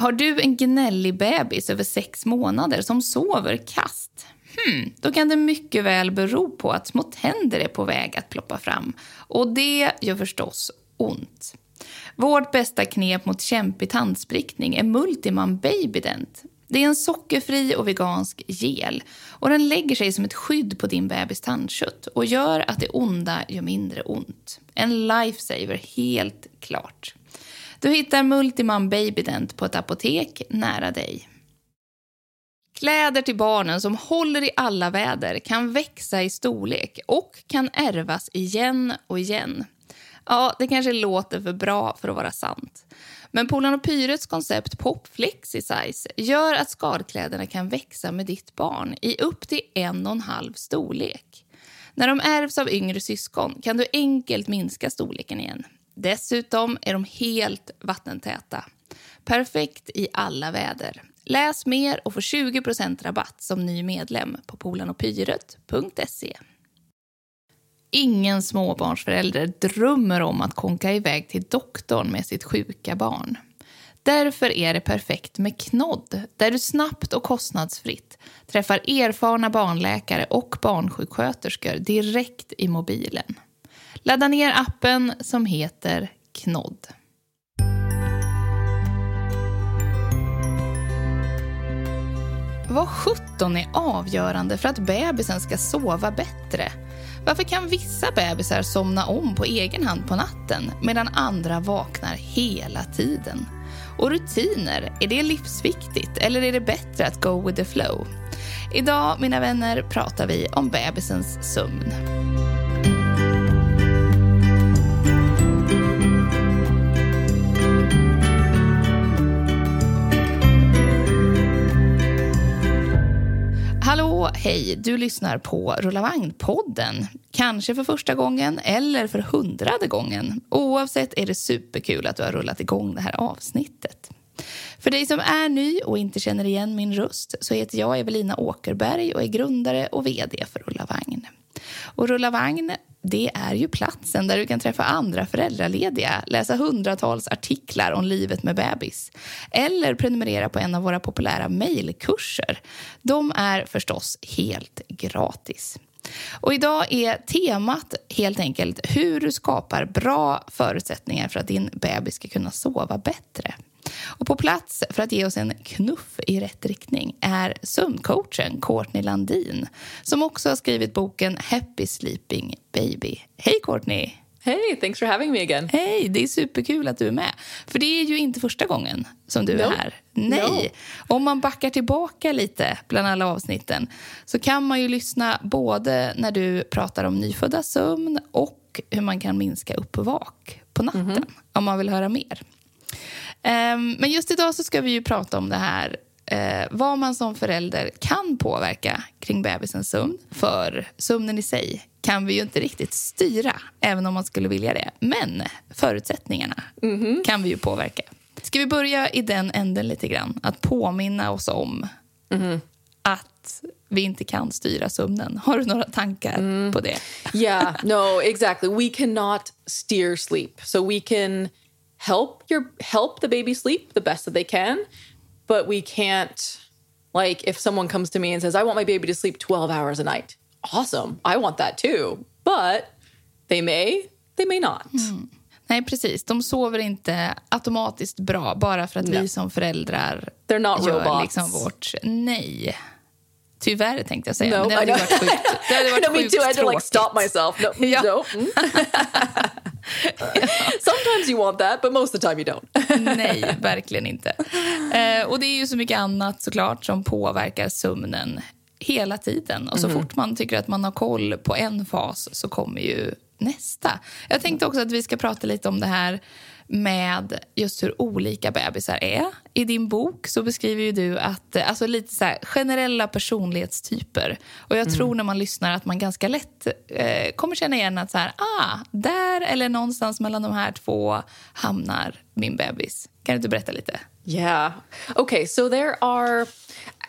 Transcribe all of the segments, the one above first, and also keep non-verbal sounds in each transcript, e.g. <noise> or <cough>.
Har du en gnällig bebis över sex månader som sover kast? Hmm, då kan det mycket väl bero på att små tänder är på väg att ploppa fram. Och det gör förstås ont. Vårt bästa knep mot kämpig tandsprickning är Multiman Babydent. Det är en sockerfri och vegansk gel och den lägger sig som ett skydd på din bebis tandkött och gör att det onda gör mindre ont. En lifesaver, helt klart. Du hittar Multiman Babydent på ett apotek nära dig. Kläder till barnen som håller i alla väder kan växa i storlek och kan ärvas igen och igen. Ja, det kanske låter för bra för att vara sant. Men Polan och Pyrets koncept Pop Flexi Size gör att skadkläderna kan växa med ditt barn i upp till en och en halv storlek. När de ärvs av yngre syskon kan du enkelt minska storleken igen. Dessutom är de helt vattentäta. Perfekt i alla väder. Läs mer och få 20% rabatt som ny medlem på polanopyret.se. Ingen småbarnsförälder drömmer om att konka iväg till doktorn med sitt sjuka barn. Därför är det perfekt med Knodd, där du snabbt och kostnadsfritt träffar erfarna barnläkare och barnsjuksköterskor direkt i mobilen. Ladda ner appen som heter Knodd. Vad sjutton är avgörande för att bebisen ska sova bättre? Varför kan vissa bebisar somna om på egen hand på natten medan andra vaknar hela tiden? Och rutiner, är det livsviktigt eller är det bättre att go with the flow? Idag, mina vänner, pratar vi om bebisens sömn. Hallå, hej! Du lyssnar på Rulla vagn-podden. Kanske för första gången eller för hundrade gången. Oavsett är det superkul att du har rullat igång det här avsnittet. För dig som är ny och inte känner igen min röst så heter jag Evelina Åkerberg och är grundare och vd för Rulla vagn. Och Rulla vagn det är ju platsen där du kan träffa andra föräldralediga, läsa hundratals artiklar om livet med bebis eller prenumerera på en av våra populära mejlkurser. De är förstås helt gratis. Och idag är temat helt enkelt hur du skapar bra förutsättningar för att din bebis ska kunna sova bättre. Och på plats för att ge oss en knuff i rätt riktning är sömncoachen Courtney Landin som också har skrivit boken Happy Sleeping Baby. Hej Courtney! Hej, thanks for having me again. Hej, det är superkul att du är med. För det är ju inte första gången som du no. är här. Nej. No. Om man backar tillbaka lite bland alla avsnitten så kan man ju lyssna både när du pratar om nyfödda sömn och hur man kan minska uppvak på natten, mm -hmm. om man vill höra mer. Um, men just idag så ska vi ju prata om det här uh, vad man som förälder kan påverka kring bebisens sömn. För sömnen i sig kan vi ju inte riktigt styra, även om man skulle vilja det. Men förutsättningarna mm -hmm. kan vi ju påverka. Ska vi börja i den änden lite grann? Att påminna oss om mm -hmm. att vi inte kan styra sömnen. Har du några tankar mm. på det? yeah, no, exactly. We cannot steer sleep. So we can help your help the baby sleep the best that they can but we can't like if someone comes to me and says i want my baby to sleep 12 hours a night awesome i want that too but They may, they may not. Nej, precis. De sover inte automatiskt bra bara för att vi som föräldrar They're not gör robots. liksom vårt... Nej. Tyvärr, tänkte jag säga. No, men det hade varit sjukt, det hade <laughs> varit no, sjukt too. I had to like stop myself. No, <laughs> Yeah. no. mm. <laughs> Sometimes you want that, but most of the time you don't. Nej, verkligen inte. Eh, och det är ju så mycket annat såklart som påverkar sömnen hela tiden. Och så fort man tycker att man har koll på en fas så kommer ju nästa. Jag tänkte också att vi ska prata lite om det här med just hur olika bebisar är. I din bok så beskriver ju du att, eh, alltså lite så här, generella personlighetstyper. Och jag tror när man lyssnar att man ganska lätt eh, kommer känna igen att så här, ah, där eller någonstans mellan de här två hamnar min bebis. Kan du inte berätta lite? Yeah. Okay, so there are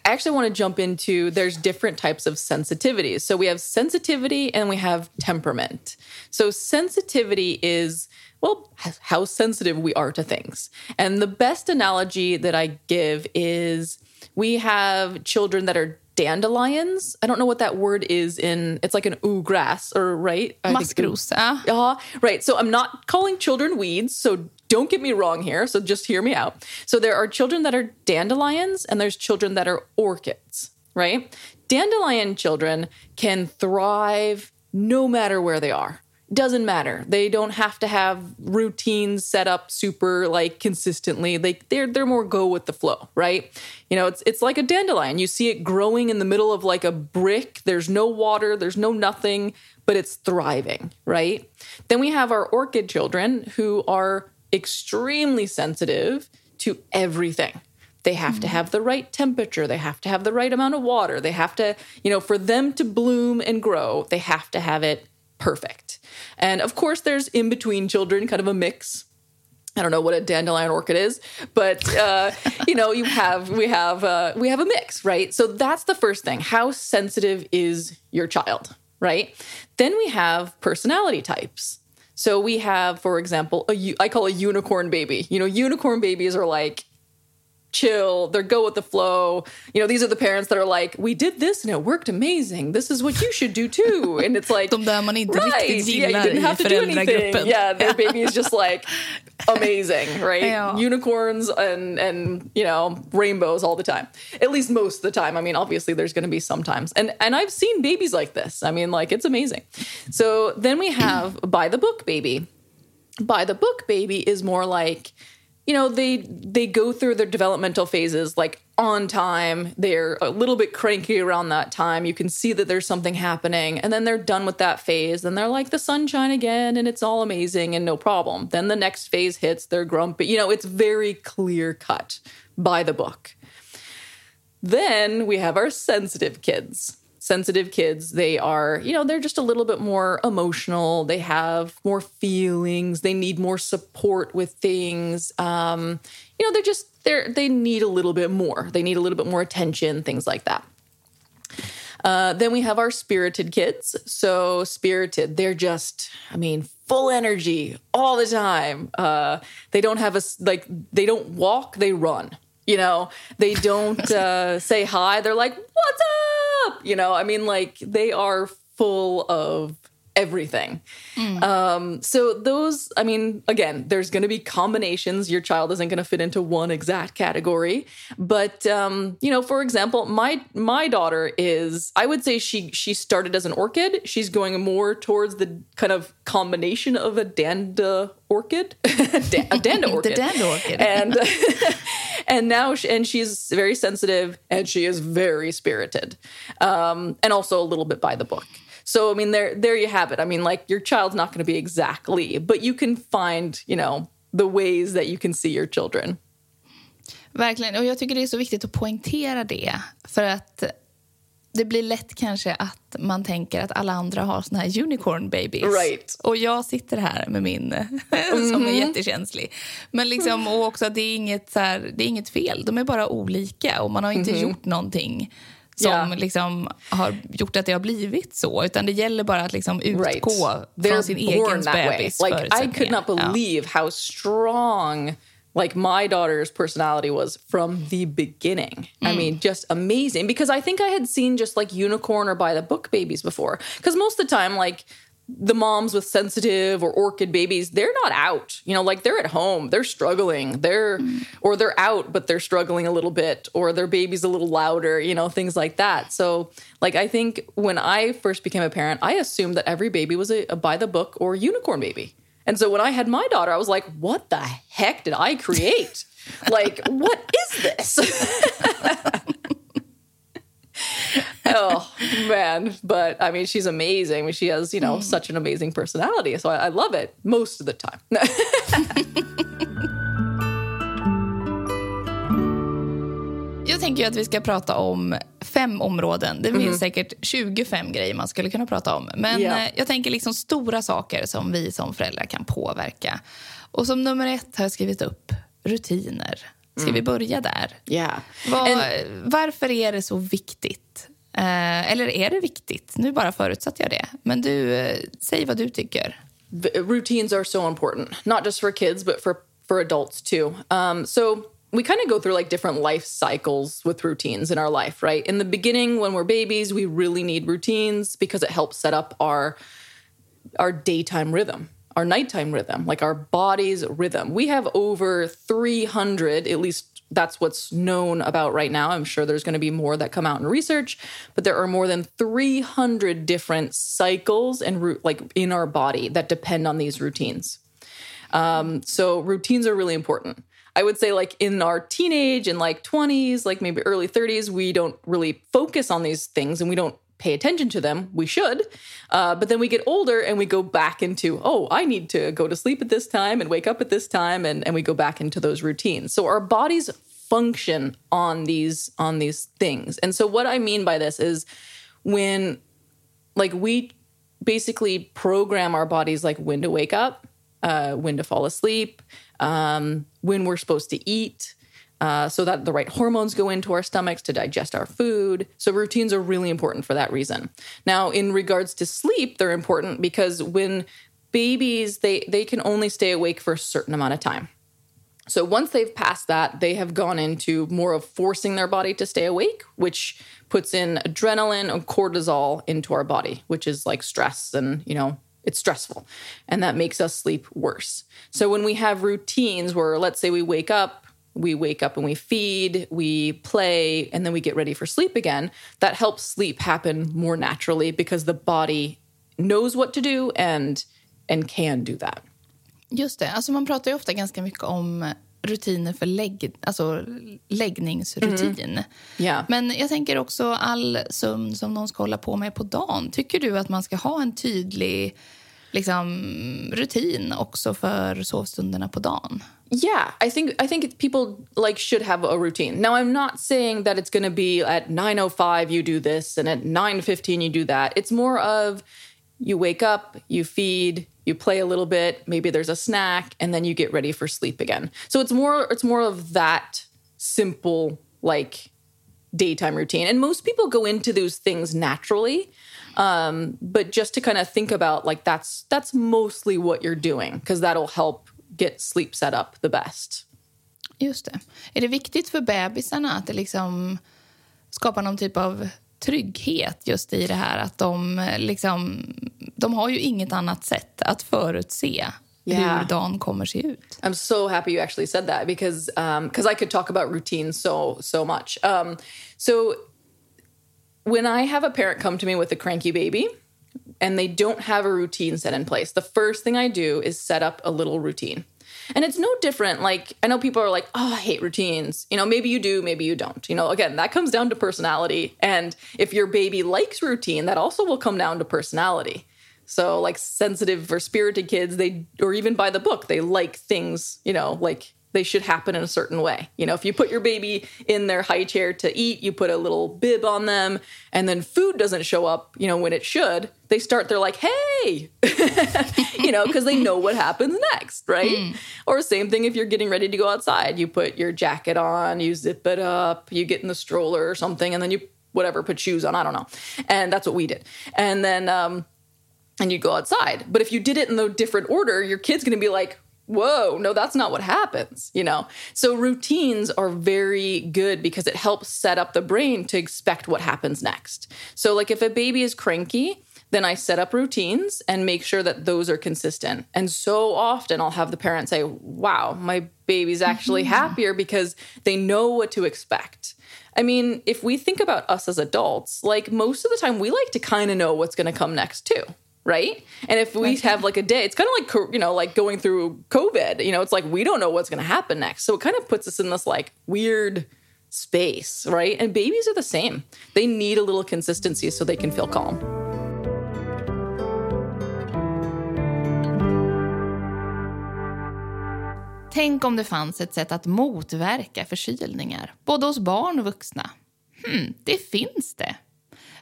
I actually want to jump into there's different types of sensitivities. So we have sensitivity and we have temperament. So sensitivity is well how sensitive we are to things. And the best analogy that I give is we have children that are dandelions. I don't know what that word is in it's like an ooh grass or right? I think- Maskros. Ja. uh, right. So I'm not calling children weeds. So don't get me wrong here. So just hear me out. So there are children that are dandelions and there's children that are orchids, right? Dandelion children can thrive no matter where they are. Doesn't matter. They don't have to have routines set up super like consistently. They they're they're more go with the flow, right? You know, it's it's like a dandelion. You see it growing in the middle of like a brick. There's no water, there's no nothing, but it's thriving, right? Then we have our orchid children who are extremely sensitive to everything. They have to mm-hmm. have the right temperature. They have to have the right amount of water. They have to, you know, for them to bloom and grow, they have to have it perfect. And of course, there's in between children, kind of a mix. I don't know what a dandelion orchid is, but uh, <laughs> you know, you have we have uh, we have a mix, right? So that's the first thing. How sensitive is your child, right? Then we have personality types. So we have, for example, a I call a unicorn baby. You know, unicorn babies are like chill, they're go with the flow. You know, these are the parents that are like, we did this and it worked amazing. This is what you should do too. <laughs> And it's like, De där man inte right, riktigt yeah, you didn't have to do anything. Yeah, their baby is just like <laughs> amazing, right? Yeah. Unicorns and and you know rainbows all the time. At least most of the time. I mean, obviously there's going to be sometimes, and and I've seen babies like this. I mean, like it's amazing. So then we have by the book baby. By the book baby is more like you know they they go through their developmental phases like on time. They're a little bit cranky around that time. You can see that there's something happening. And then they're done with that phase and they're like the sunshine again and it's all amazing and no problem. Then the next phase hits they're grumpy. You know it's very clear cut by the book. Then we have our sensitive kids. Sensitive kids, they are, you know, they're just a little bit more emotional. They have more feelings. They need more support with things. Um, you know, they're just they're they need a little bit more. They need a little bit more attention, things like that. Uh, then we have our spirited kids. So spirited, they're just, I mean, full energy all the time. Uh, they don't have a like they don't walk, they run. You know, they don't <laughs> uh, say hi. They're like, "What's up?" You know, I mean, like they are full of everything. Um, so those, I mean, again, there's going to be combinations. Your child isn't going to fit into one exact category, but um, you know, for example, my my daughter is, I would say she she started as an orchid. She's going more towards the kind of combination of a danda orchid, <laughs> Da- a danda <laughs> orchid, danda orchid. and <laughs> and now she, and she's very sensitive and she is very spirited, um, and also a little bit by the book. So I mean, there there you have it. I mean, like your child's not going to be exactly, but you can find you know the ways that you can see your children. Verkligen. Och jag tycker det är så viktigt att poängtera det. För att det blir lätt kanske att man tänker att alla andra har såna här unicorn babies. Right. Och jag sitter här med min <laughs> som är jättekänslig. Men liksom, och också det är, inget, så här, det är inget fel. De är bara olika och man har inte gjort någonting som Ja. liksom har gjort att det har blivit så. Utan det gäller bara att liksom utgå Right. från They're sin egen that way. bebis Like I could not believe how strong like my daughter's personality was from the beginning. I mean, just amazing because I think I had seen just like unicorn or by the book babies before. Because most of the time, like the moms with sensitive or orchid babies, they're not out. You know, like they're at home, they're struggling. They're mm. or they're out but they're struggling a little bit or their baby's a little louder, you know, things like that. So, like I think when I first became a parent, I assumed that every baby was a, a by the book or unicorn baby. And so when I had my daughter, I was like, what the heck did I create? <laughs> like, what is this? <laughs> oh man but i mean she's amazing I mean, she has you know mm. such an amazing personality so I, I love it most of the time <laughs> Jag tänker att vi ska prata om fem områden. Det finns mm. säkert 25 grejer man skulle kunna prata om. Men yeah. jag tänker liksom stora saker som vi som föräldrar kan påverka. Och som nummer ett har jag skrivit upp rutiner. Ska mm. vi börja där? Yeah. Var, And, varför är det så viktigt? Eh, eller är det viktigt? Nu bara jag det. Men du, eh, säg vad du tycker. Routines are so important, not just for kids, but for, for adults too. Um, so we kind of go through like different life cycles with routines in our life, right? In the beginning, when we're babies, we really need routines because it helps set up our our daytime rhythm, our nighttime rhythm, like our body's rhythm. We have over 300, at least that's what's known about right now. I'm sure there's going to be more that come out in research, but there are more than 300 different cycles and like in our body that depend on these routines. Um, so routines are really important. I would say like in our teenage and like 20s, like maybe early 30s, we don't really focus on these things and we don't pay attention to them. We should. Uh, but then we get older and we go back into, oh, I need to go to sleep at this time and wake up at this time. And, and we go back into those routines. So our bodies function on these on these things. And so what I mean by this is when like we basically program our bodies like when to wake up, uh, when to fall asleep, um, when we're supposed to eat, uh, so that the right hormones go into our stomachs to digest our food. So routines are really important for that reason. Now, in regards to sleep, they're important because when babies they they can only stay awake for a certain amount of time. So once they've passed that, they have gone into more of forcing their body to stay awake, which puts in adrenaline and cortisol into our body, which is like stress and, you know, it's stressful. And that makes us sleep worse. So when we have routines where, let's say, we wake up, we wake up and we feed, we play, and then we get ready for sleep again, that helps sleep happen more naturally because the body knows what to do and, and can do that. Just det. Alltså man pratar ju ofta ganska mycket om rutiner för lägg, alltså läggningsrutin. Mm. Yeah. Men jag tänker också all sömn som någon ska hålla på med på dagen. Tycker du att man ska ha en tydlig liksom, rutin också för sovstunderna på dagen? Yeah, I think I think people like should have a routine. Now, I'm not saying that it's going to be at 9:05 you do this and at 9:15 you do that. It's more of you wake up, you feed, you play a little bit, maybe there's a snack, and then you get ready for sleep again. So it's more it's more of that simple like daytime routine. And most people go into those things naturally. Um, but just to kind of think about like that's that's mostly what you're doing because that'll help get sleep set up the best. Just det. Är det viktigt för bebisarna att det liksom skapar någon typ av trygghet just i det här att de liksom, de har ju inget annat sätt att förutse yeah. hur dagen kommer se ut. I'm so happy you actually said that because um I could talk about routine so so much. Um so when I have a parent come to me with a cranky baby and they don't have a routine set in place, the first thing I do is set up a little routine. And it's no different. Like, I know people are like, oh, I hate routines. You know, maybe you do, maybe you don't. You know, again, that comes down to personality. And if your baby likes routine, that also will come down to personality. So, like, sensitive or spirited kids, they, or even by the book, they like things, you know, like they should happen in a certain way. You know, if you put your baby in their high chair to eat, you put a little bib on them, and then food doesn't show up, you know, when it should, they start, they're like, hey, <laughs> you know, because they know what happens next, right? Mm. Or same thing if you're getting ready to go outside, you put your jacket on, you zip it up, you get in the stroller or something, and then you, whatever, put shoes on, I don't know. And that's what we did. And then, um, and you go outside. But if you did it in the different order, your kid's gonna be like, whoa, no, that's not what happens, you know? So routines are very good because it helps set up the brain to expect what happens next. So, like, if a baby is cranky, then I set up routines and make sure that those are consistent. And so often I'll have the parent say, Wow, my baby's actually mm-hmm. <laughs> happier because they know what to expect. I mean, if we think about us as adults, like most of the time, we like to kind of know what's going to come next too right? And if we have like a day, it's kind of like you know, like going through COVID. You know, it's like we don't know what's going to happen next, so it kind of puts us in this like weird space, right? And babies are the same. They need a little consistency so they can feel calm. Tänk om det fanns ett sätt att motverka förkylningar, både hos barn och vuxna. Hmm, det finns det.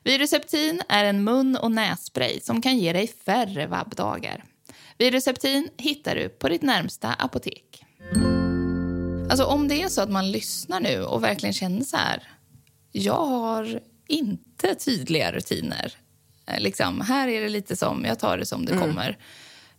Viruseptin är en mun och nässpray som kan ge dig färre vabbdagar. Viruseptin hittar du på ditt närmsta apotek. Alltså om det är så att man lyssnar nu och verkligen känner så här, jag har inte tydliga rutiner. Eh, liksom, här är det lite som, jag tar det som det mm. kommer.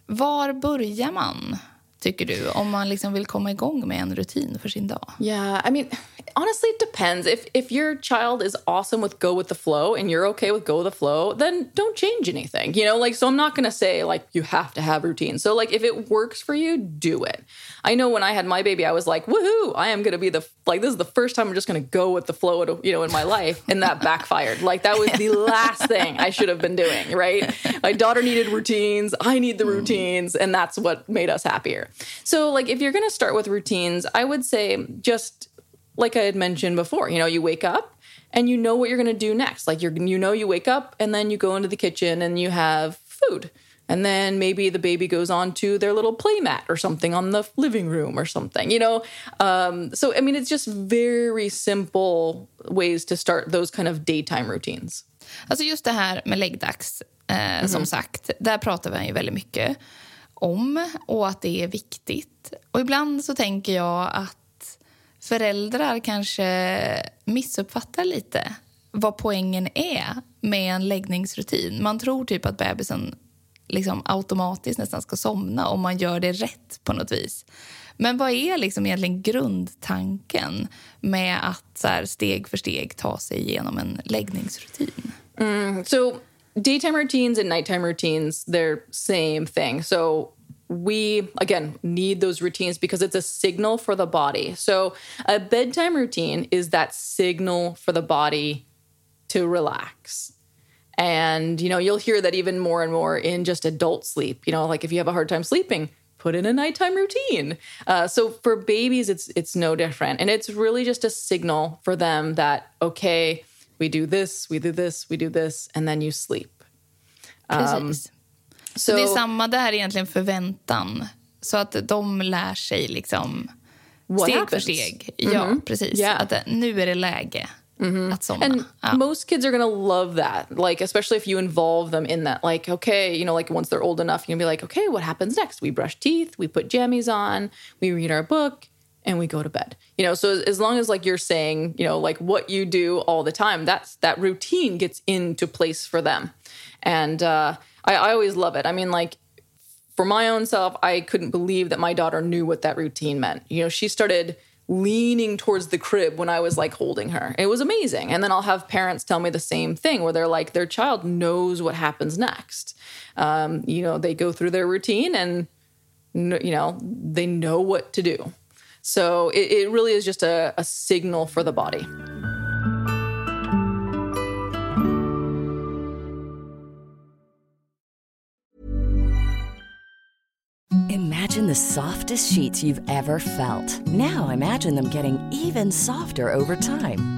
Var börjar man? Tycker du, om man liksom vill komma igång med en rutin för sin dag? Yeah, I mean, honestly, it depends. If if your child is awesome with go with the flow and you're okay with go with the flow, then don't change anything. You know, like so I'm not going to say like you have to have routine. So like if it works for you, do it. I know when I had my baby, I was like, woohoo, I am going to be the like this is the first time I'm just going to go with the flow, you know, in my life, and that backfired. like that was the <laughs> last thing I should have been doing. Right? My daughter needed routines. I need the mm. routines, and that's what made us happier. So, like, if you're going to start with routines, I would say just like I had mentioned before, you know, you wake up and you know what you're going to do next. Like, you're, you know, you wake up and then you go into the kitchen and you have food. And then maybe the baby goes on to their little play mat or something on the living room or something, you know? Um, so, I mean, it's just very simple ways to start those kind of daytime routines. Alltså just det här med läggdags, eh, mm -hmm. som sagt, där pratar vi ju väldigt mycket. Om och att det är viktigt. Och ibland så tänker jag att föräldrar kanske missuppfattar lite vad poängen är med en läggningsrutin. Man tror typ att bebisen liksom automatiskt nästan ska somna om man gör det rätt på något vis. Men vad är liksom egentligen grundtanken med att så här, steg för steg ta sig igenom en läggningsrutin? Mm, så daytime routines and nighttime routines, they're same thing. So we again need those routines because it's a signal for the body. So a bedtime routine is that signal for the body to relax. And you know, you'll hear that even more and more in just adult sleep. You know, like if you have a hard time sleeping, put in a nighttime routine. Uh, so for babies, it's it's no different, and it's really just a signal for them that okay, we do this, we do this, we do this, and then you sleep. Um, så det är samma där egentligen förväntan. Så att de lär sig liksom steg happens? för steg. Mm -hmm. Ja, precis. Yeah. Att nu är det läge. Mm -hmm. Att somna. And ja. most kids are gonna love that. Like, especially if you involve them in that. Like, okay, you know, like once they're old enough, you're gonna be like, okay, what happens next? We brush teeth, we put jammies on, we read our book, and we go to bed. You know, so as long as like you're saying, you know, like what you do all the time, that's that routine gets into place for them. And uh, I, I always love it. I mean, like for my own self, I couldn't believe that my daughter knew what that routine meant. You know, she started leaning towards the crib when I was like holding her. It was amazing. And then I'll have parents tell me the same thing where they're like, their child knows what happens next. Um, you know, they go through their routine and, you know, they know what to do. So it, it really is just a, a signal for the body. Imagine the softest sheets you've ever felt. Now imagine them getting even softer over time.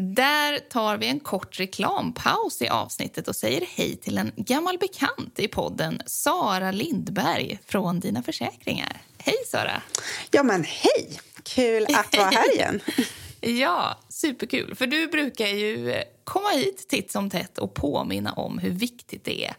Där tar vi en kort reklampaus i avsnittet och säger hej till en gammal bekant i podden, Sara Lindberg från Dina Försäkringar. Hej Sara! Ja men hej! Kul att vara här igen. <laughs> ja, superkul. För du brukar ju komma hit titt som tätt och påminna om hur viktigt det är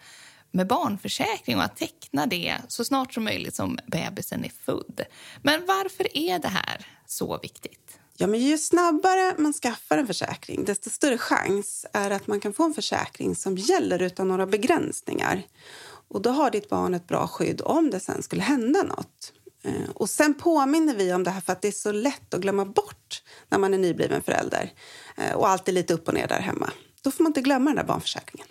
med barnförsäkring och att teckna det så snart som möjligt som bebisen är född. Men varför är det här så viktigt? Ja, men ju snabbare man skaffar en försäkring desto större chans är att man kan få en försäkring som gäller utan några begränsningar. Och Då har ditt barn ett bra skydd om det sen skulle hända nåt. Eh, och Sen påminner vi om det här för att det är så lätt att glömma bort när man är nybliven förälder eh, och allt är lite upp och ner där hemma. Då får man inte glömma den där barnförsäkringen.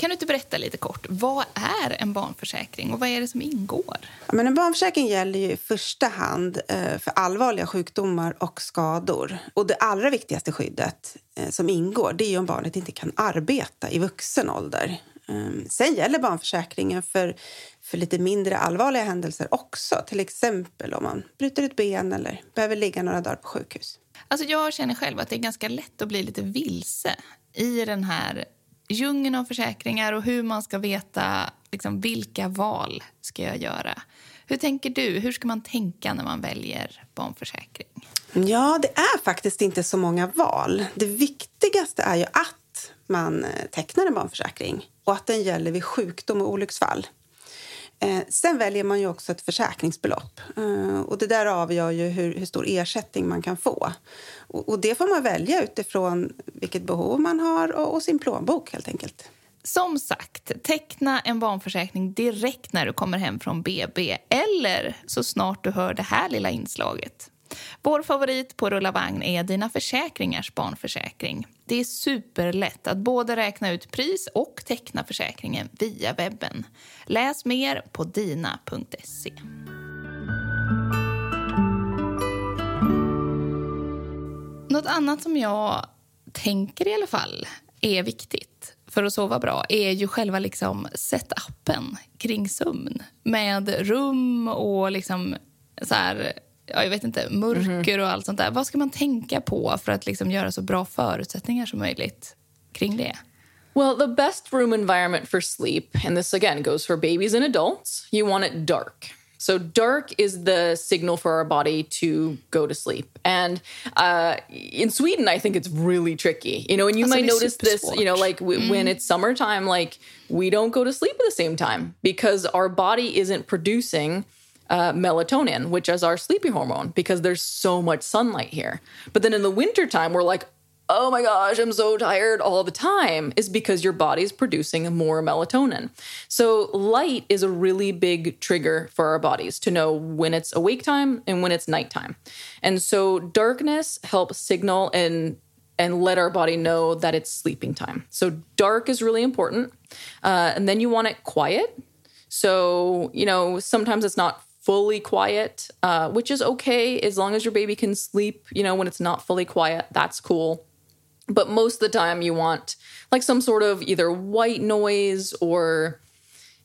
Kan du inte berätta lite kort, vad är en barnförsäkring och vad är det som ingår? Ja, men en barnförsäkring gäller ju i första hand eh, för allvarliga sjukdomar och skador. Och det allra viktigaste skyddet eh, som ingår det är om barnet inte kan arbeta i vuxen ålder. Um, sen gäller barnförsäkringen för, för lite mindre allvarliga händelser också. Till exempel om man bryter ett ben eller behöver ligga några dagar på sjukhus. Alltså jag känner själv att det är ganska lätt att bli lite vilse i den här djungeln av försäkringar och hur man ska veta liksom, vilka val ska jag göra. Hur tänker du? Hur ska man tänka när man väljer barnförsäkring? Ja, det är faktiskt inte så många val. Det viktigaste är ju att man eh, tecknar en barnförsäkring och att den gäller vid sjukdom och olycksfall. Eh, sen väljer man ju också ett försäkringsbelopp. Eh, och det där avgör ju hur, hur stor ersättning man kan få. Och, och, det får man välja utifrån vilket behov man har och, och sin plånbok helt enkelt. Som sagt, teckna en barnförsäkring direkt när du kommer hem från BB eller så snart du hör det här lilla inslaget. Vår favorit på Rulla vagn är Dina Försäkringars barnförsäkring. Det är superlätt att både räkna ut pris och teckna försäkringen via webben. Läs mer på dina.se. Något annat som jag tänker i alla fall är viktigt för att sova bra är ju själva liksom setupen kring sömn med rum och liksom så här ja, jag vet inte, mörker och allt sånt där. Vad ska man tänka på för att liksom göra så bra förutsättningar som möjligt kring det? Well, the best room environment for sleep, and this again goes for babies and adults, you want it dark. So dark is the signal for our body to go to sleep. And uh, in Sweden, I think it's really tricky. You know, and you might notice this, you know, like w- mm. when it's summertime, like we don't go to sleep at the same time because our body isn't producing uh, melatonin, which is our sleepy hormone, because there's so much sunlight here. But then in the wintertime, we're like, oh my gosh, I'm so tired all the time, is because your body's producing more melatonin. So, light is a really big trigger for our bodies to know when it's awake time and when it's nighttime. And so, darkness helps signal and and let our body know that it's sleeping time. So, dark is really important. Uh, and then you want it quiet. So, you know, sometimes it's not fully quiet, uh, which is okay as long as your baby can sleep, you know, when it's not fully quiet, that's cool. But most of the time, you want like some sort of either white noise or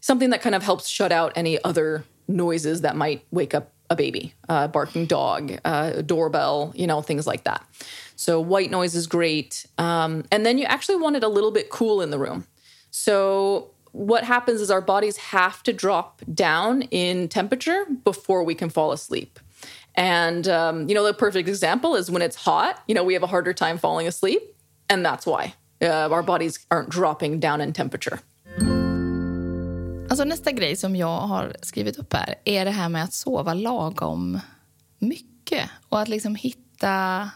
something that kind of helps shut out any other noises that might wake up a baby, uh, barking dog, uh, doorbell, you know, things like that. So white noise is great. Um, and then you actually want it a little bit cool in the room. So what happens is our bodies have to drop down in temperature before we can fall asleep. And, um, you know, the perfect example is when it's hot, you know, we have a harder time falling asleep. And that's why uh, our bodies aren't dropping down in temperature. Alltså nästa grej som jag har skrivit upp här är det här med att sova lagom mycket och att liksom hitta,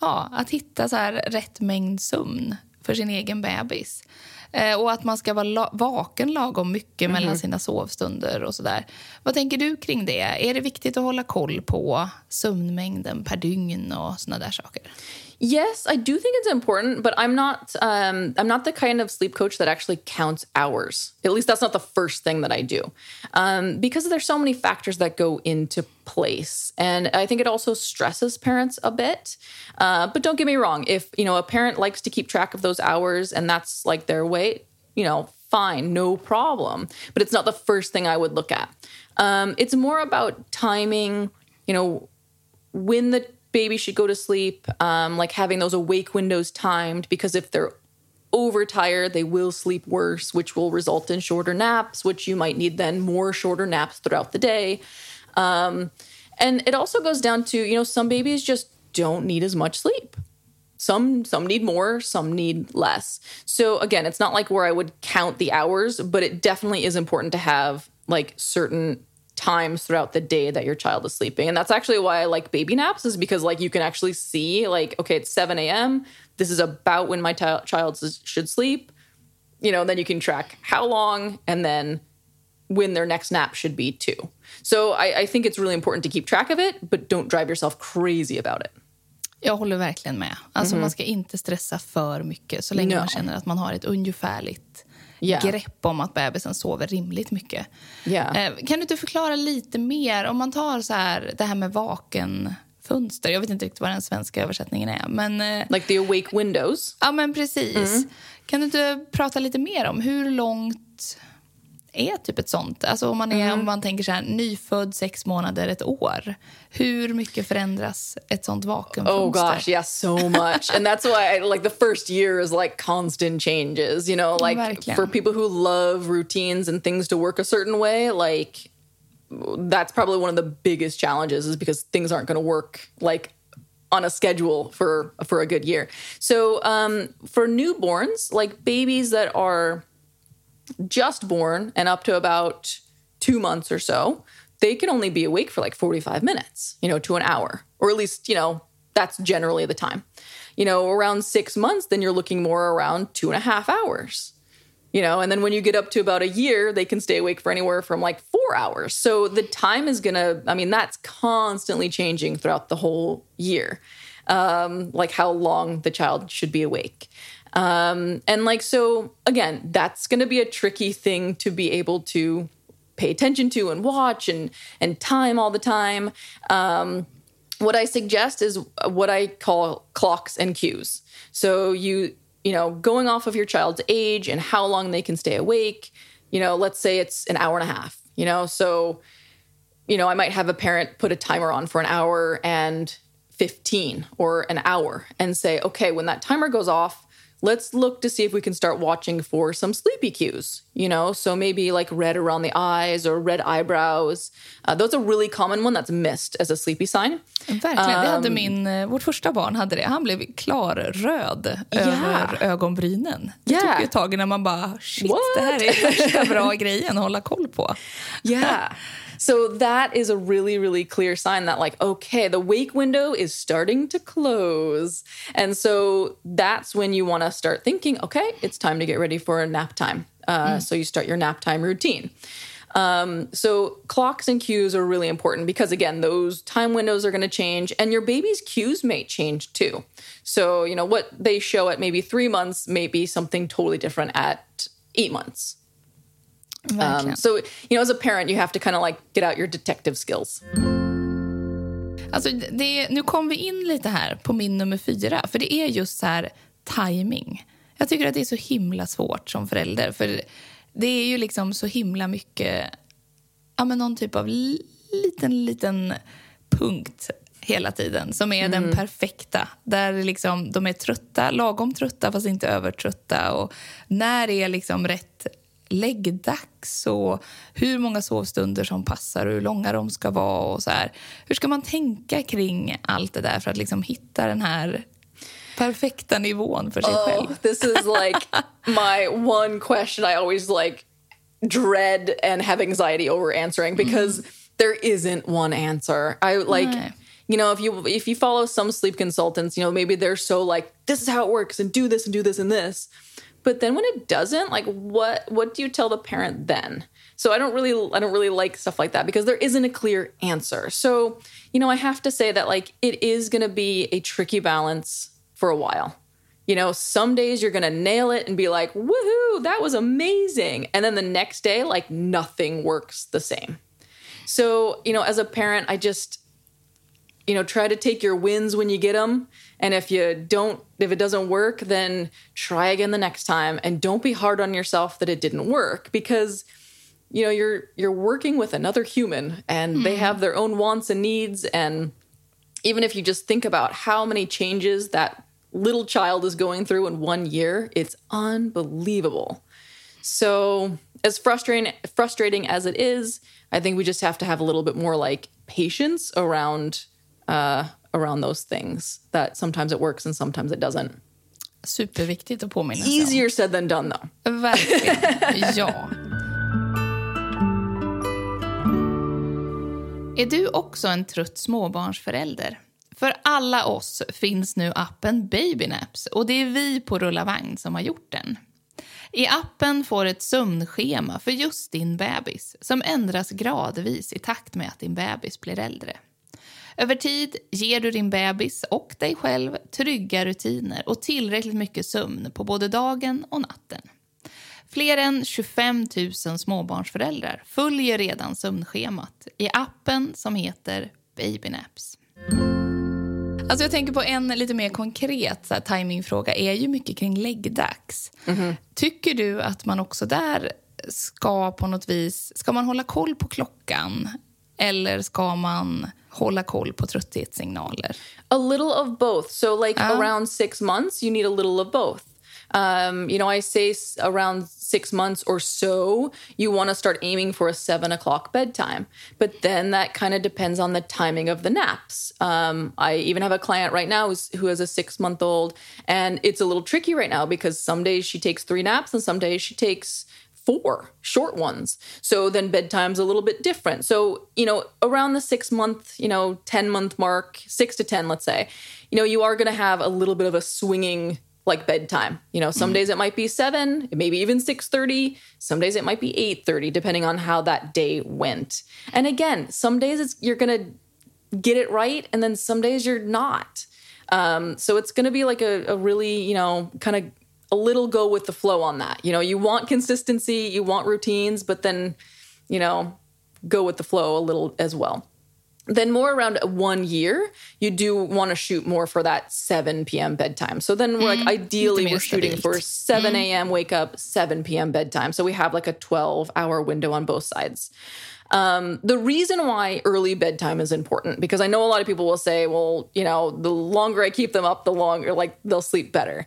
ja, att hitta så här rätt mängd sömn för sin egen bebis. Eh, och att man ska vara la vaken lagom mycket mm. mellan sina sovstunder och sådär. Vad tänker du kring det? Är det viktigt att hålla koll på sömnmängden per dygn och såna där saker? Yes, I do think it's important, but I'm not um, I'm not the kind of sleep coach that actually counts hours. At least that's not the first thing that I do, um, because there's so many factors that go into place, and I think it also stresses parents a bit. Uh, but don't get me wrong, if you know a parent likes to keep track of those hours and that's like their way, you know, fine, no problem. But it's not the first thing I would look at. Um, it's more about timing. You know, when the baby should go to sleep, um, like having those awake windows timed, because if they're overtired, they will sleep worse, which will result in shorter naps, which you might need then more shorter naps throughout the day. Um, and it also goes down to, you know, some babies just don't need as much sleep. Some some need more, some need less. So again, it's not like where I would count the hours, but it definitely is important to have like certain times throughout the day that your child is sleeping. And that's actually why I like baby naps is because like you can actually see like, okay, it's 7 a.m. This is about when my t- child should sleep. You know, then you can track how long and then when their next nap should be too. So I, I think it's really important to keep track of it, but don't drive yourself crazy about it. Jag håller verkligen med. Alltså mm. Man ska inte stressa för mycket så länge no. man känner att man har ett ungefärligt yeah. grepp om att bebisen sover rimligt mycket. Yeah. kan du inte förklara lite mer? Om man tar så här, det här med vaken fönster. Jag vet inte riktigt vad den svenska översättningen är. Men, eh, like the awake windows? Ja, men precis. Mm. Kan du inte prata lite mer om hur långt är typ ett sånt? Alltså om man, är, mm. om man tänker så här, nyfödd, sex månader, ett år. Hur mycket förändras ett sånt vakuumfönster? Oh gosh, yeah, so much. And that's why I, like the first year is like constant changes, you know, like Verkligen. for people who love routines and things to work a certain way, like that's probably one of the biggest challenges is because things aren't going to work like on a schedule for for a good year. So um, for newborns, like babies that are just born and up to about two months or so, they can only be awake for like 45 minutes, you know, to an hour, or at least, you know, that's generally the time. You know, around six months, then you're looking more around two and a half hours. You know, and then when you get up to about a year, they can stay awake for anywhere from like four hours. So the time is gonna, I mean, that's constantly changing throughout the whole year, um, like how long the child should be awake. Um, and like, so again, that's going to be a tricky thing to be able to pay attention to and watch and, and time all the time. Um, what I suggest is what I call clocks and cues. So you, you know, going off of your child's age and how long they can stay awake, you know, let's say it's an hour and a half, you know, so, you know, I might have a parent put a timer on for an hour and 15 or an hour and say, okay, when that timer goes off, let's look to see if we can start watching for some sleepy cues, you know? So maybe like red around the eyes or red eyebrows. Uh, that's a really common one that's missed as a sleepy sign. Verkligen. Um, det hade min, eh, vårt första barn hade det. Han blev klarröd yeah. över ögonbrynen. Det yeah. tog ett tag innan man bara, shit, What? det här är <laughs> första bra grejen att hålla koll på. Yeah. <laughs> So that is a really, really clear sign that, like, okay, the wake window is starting to close. And so that's when you want to start thinking, okay, it's time to get ready for a nap time. Uh, mm. So you start your nap time routine. Um, so clocks and cues are really important because again, those time windows are going to change and your baby's cues may change too. So, you know, what they show at maybe three months may be something totally different at eight months. Um, so, you know, as a parent, you have to kind of like get out your detective skills. Alltså, det, nu kom vi in lite här på min nummer fyra, för det är just så här timing. Jag tycker att det är så himla svårt som förälder, för det är ju liksom så himla mycket, ja men någon typ av liten, liten punkt hela tiden som är mm. den perfekta. Där liksom de är trötta, lagom trötta fast inte övertrötta. Och när är liksom rätt läggdags och hur många sovstunder som passar och hur långa de ska vara. och så här. Hur ska man tänka kring allt det där för att liksom hitta den här perfekta nivån för sig oh, själv? This is like my one question I always like dread and have anxiety over answering because mm. there isn't one answer. I like Nej. you know if you if you follow some sleep consultants, you know maybe they're so like this is how it works and do this and do this and this. But then when it doesn't, like what what do you tell the parent then? So I don't really I don't really like stuff like that because there isn't a clear answer. So, you know, I have to say that like it is going to be a tricky balance for a while. You know, some days you're going to nail it and be like, "Woohoo, that was amazing." And then the next day like nothing works the same. So, you know, as a parent, I just you know, try to take your wins when you get them. And if you don't, if it doesn't work, then try again the next time. And don't be hard on yourself that it didn't work because you know you're you're working with another human and mm. they hmm. have their own wants and needs and even if you just think about how many changes that little child is going through in one year it's unbelievable so as frustrating frustrating as it is i think we just have to have a little bit more like patience around uh, around those things that sometimes it works and sometimes it doesn't Superviktigt att påminna sig Easier said than done though. Verkligen, <laughs> ja. Är du också en trött småbarnsförälder? För alla oss finns nu appen Babynaps och det är vi på Rulla Vagn som har gjort den. I appen får du ett sömnschema för just din bebis som ändras gradvis i takt med att din bebis blir äldre. Över tid ger du din bebis och dig själv trygga rutiner och tillräckligt mycket sömn på både dagen och natten. Fler än 25 000 småbarnsföräldrar följer redan sömnschemat i appen som heter Babynaps. Alltså jag tänker på en lite mer konkret så här, timingfråga är ju mycket kring läggdags. Mm -hmm. Tycker du att man också där ska på något vis, ska man hålla koll på klockan eller ska man hålla koll på trötthetssignaler? A little of both. So like uh. around six months you need a little of both. Um, you know, I say around six months or so, you want to start aiming for a seven o'clock bedtime. But then that kind of depends on the timing of the naps. Um, I even have a client right now who has a six month old, and it's a little tricky right now because some days she takes three naps and some days she takes four short ones. So then bedtime's a little bit different. So, you know, around the six month, you know, 10 month mark, six to 10, let's say, you know, you are going to have a little bit of a swinging like bedtime. You know, some mm. days it might be 7, maybe even 6:30, some days it might be 8:30 depending on how that day went. And again, some days it's you're going to get it right and then some days you're not. Um, so it's going to be like a, a really, you know, kind of a little go with the flow on that. You know, you want consistency, you want routines, but then, you know, go with the flow a little as well. Then, more around one year, you do want to shoot more for that 7 p.m. bedtime. So, then we're mm, like, ideally, we're shooting for 7 a.m. Mm. wake up, 7 p.m. bedtime. So, we have like a 12 hour window on both sides. Um, the reason why early bedtime is important, because I know a lot of people will say, well, you know, the longer I keep them up, the longer, like, they'll sleep better.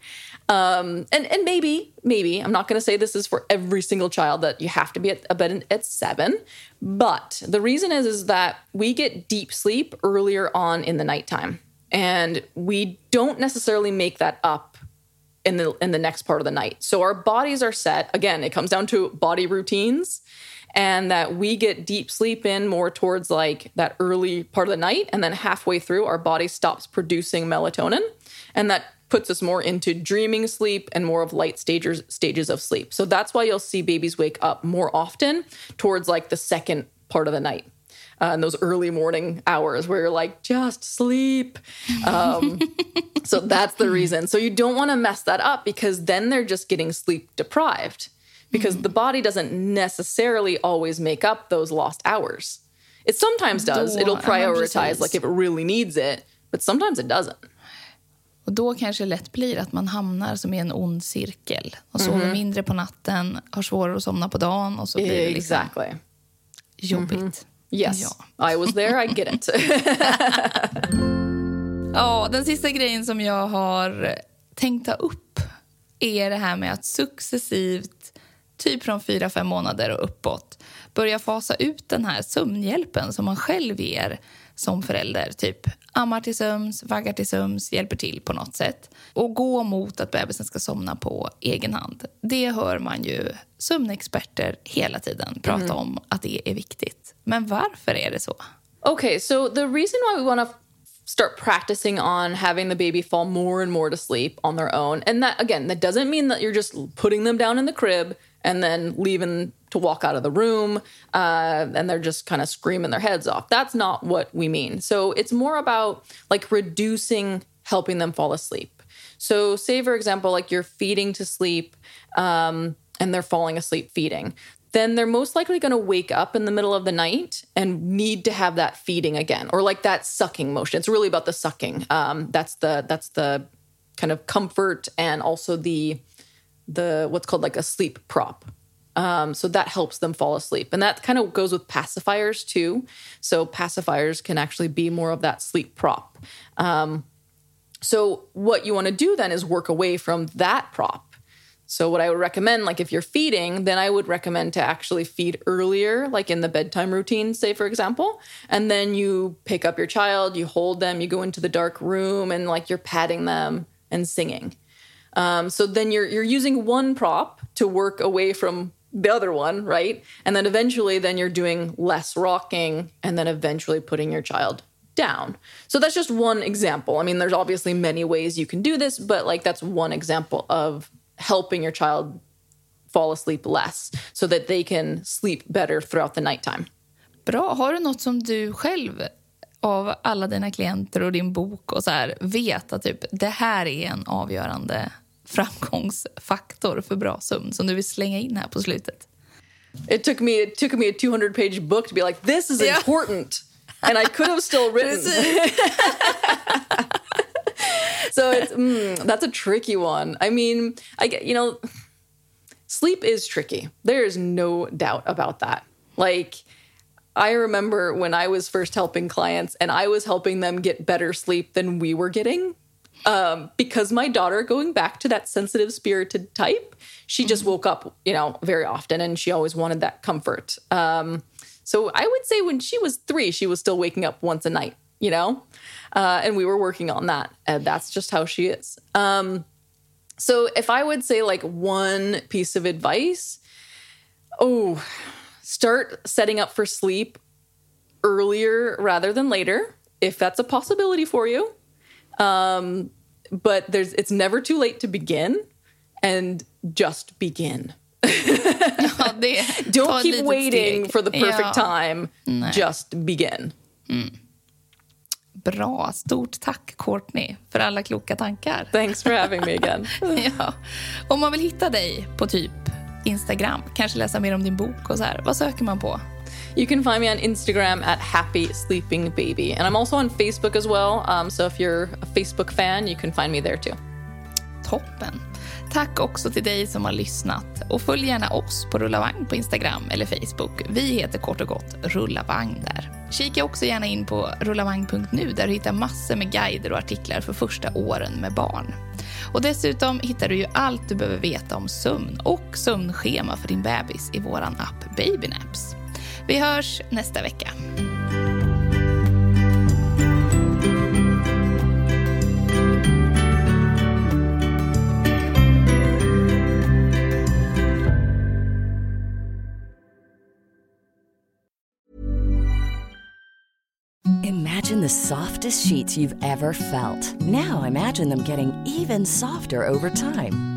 Um, and and maybe maybe I'm not going to say this is for every single child that you have to be at a bed at seven, but the reason is is that we get deep sleep earlier on in the nighttime, and we don't necessarily make that up in the in the next part of the night. So our bodies are set. Again, it comes down to body routines and that we get deep sleep in more towards like that early part of the night and then halfway through our body stops producing melatonin and that puts us more into dreaming sleep and more of light stages stages of sleep. So that's why you'll see babies wake up more often towards like the second part of the night. Uh, in those early morning hours where you're like, just sleep. Um, <laughs> so that's the reason. So you don't want to mess that up because then they're just getting sleep deprived because the body doesn't necessarily always make up those lost hours. It sometimes does. It'll prioritize, like if it really needs it, but sometimes it doesn't. Och Då kanske det lätt blir att man hamnar som i en ond cirkel och sover mm -hmm. mindre på natten, har svårare att somna på dagen och så blir det liksom exactly. jobbigt. Mm -hmm. Yes, ja. I was there, I get it. <laughs> ja, den sista grejen som jag har tänkt ta upp är det här med att successivt, typ från fyra fem månader och uppåt börja fasa ut den här sömnhjälpen som man själv ger som förälder. Typ ammar till söms, vaggar till söms, hjälper till på något sätt. Och gå mot att bebisen ska somna på egen hand. Det hör man ju sömnexperter hela tiden prata mm. om att det är viktigt. Men varför är det så? Okay, so the reason why we want to start practicing on having the baby fall more and more to sleep on their own. And that, again, that doesn't mean that you're just putting them down in the crib and then leaving to walk out of the room uh, and they're just kind of screaming their heads off. That's not what we mean. So it's more about like reducing helping them fall asleep. So, say, for example, like you're feeding to sleep um, and they're falling asleep feeding then they're most likely going to wake up in the middle of the night and need to have that feeding again or like that sucking motion it's really about the sucking um, that's the that's the kind of comfort and also the the what's called like a sleep prop um, so that helps them fall asleep. And that kind of goes with pacifiers too. So pacifiers can actually be more of that sleep prop. Um, so what you want to do then is work away from that prop. So what I would recommend, like if you're feeding, then I would recommend to actually feed earlier, like in the bedtime routine, say for example, and then you pick up your child, you hold them, you go into the dark room, and like you're patting them and singing. Um, so then you're you're using one prop to work away from the other one, right? And then eventually, then you're doing less rocking, and then eventually putting your child down. So that's just one example. I mean, there's obviously many ways you can do this, but like that's one example of helping your child fall asleep less so that they can sleep better throughout the nighttime. Bra. Har du något som du själv av alla dina klienter och din bok och så här, vet att typ, det här är en avgörande framgångsfaktor för bra sömn som du vill slänga in här på slutet? It took me it took me a 200 page book to be like this is yeah. important and I could have still written <laughs> so it's mm, that's a tricky one. I mean, I get you know, sleep is tricky. There is no doubt about that. Like I remember when I was first helping clients and I was helping them get better sleep than we were getting. Um, because my daughter, going back to that sensitive spirited type, she just mm-hmm. woke up, you know, very often and she always wanted that comfort. Um, so I would say when she was three, she was still waking up once a night, you know? Uh, and we were working on that. And that's just how she is. Um, so if I would say like one piece of advice, oh, start setting up for sleep earlier rather than later, if that's a possibility for you. Um, but there's it's never too late to begin and just begin. <laughs> <laughs> Don't keep waiting for the perfect time. Just begin. Mm. Bra. Stort tack, Courtney, för alla kloka tankar. Thanks for having me again. <laughs> ja. Om man vill hitta dig på typ Instagram, kanske läsa mer om din bok och så här, vad söker man på? You can find me on Instagram at Happy Sleeping Baby. And I'm also on Facebook as well. Um, so if you're a Facebook fan, you can find me there too. Toppen. Tack också till dig som har lyssnat. Och följ gärna oss på Rulla Vagn på Instagram eller Facebook. Vi heter kort och gott Rulla Vagn där. Kika också gärna in på rullavagn.nu där du hittar massor med guider och artiklar för första åren med barn. Och dessutom hittar du ju allt du behöver veta om sömn och sömnschema för din bebis i vår app Babynaps. Vi hörs nästa vecka. Imagine the softest sheets you've ever felt. Now imagine them getting even softer over time.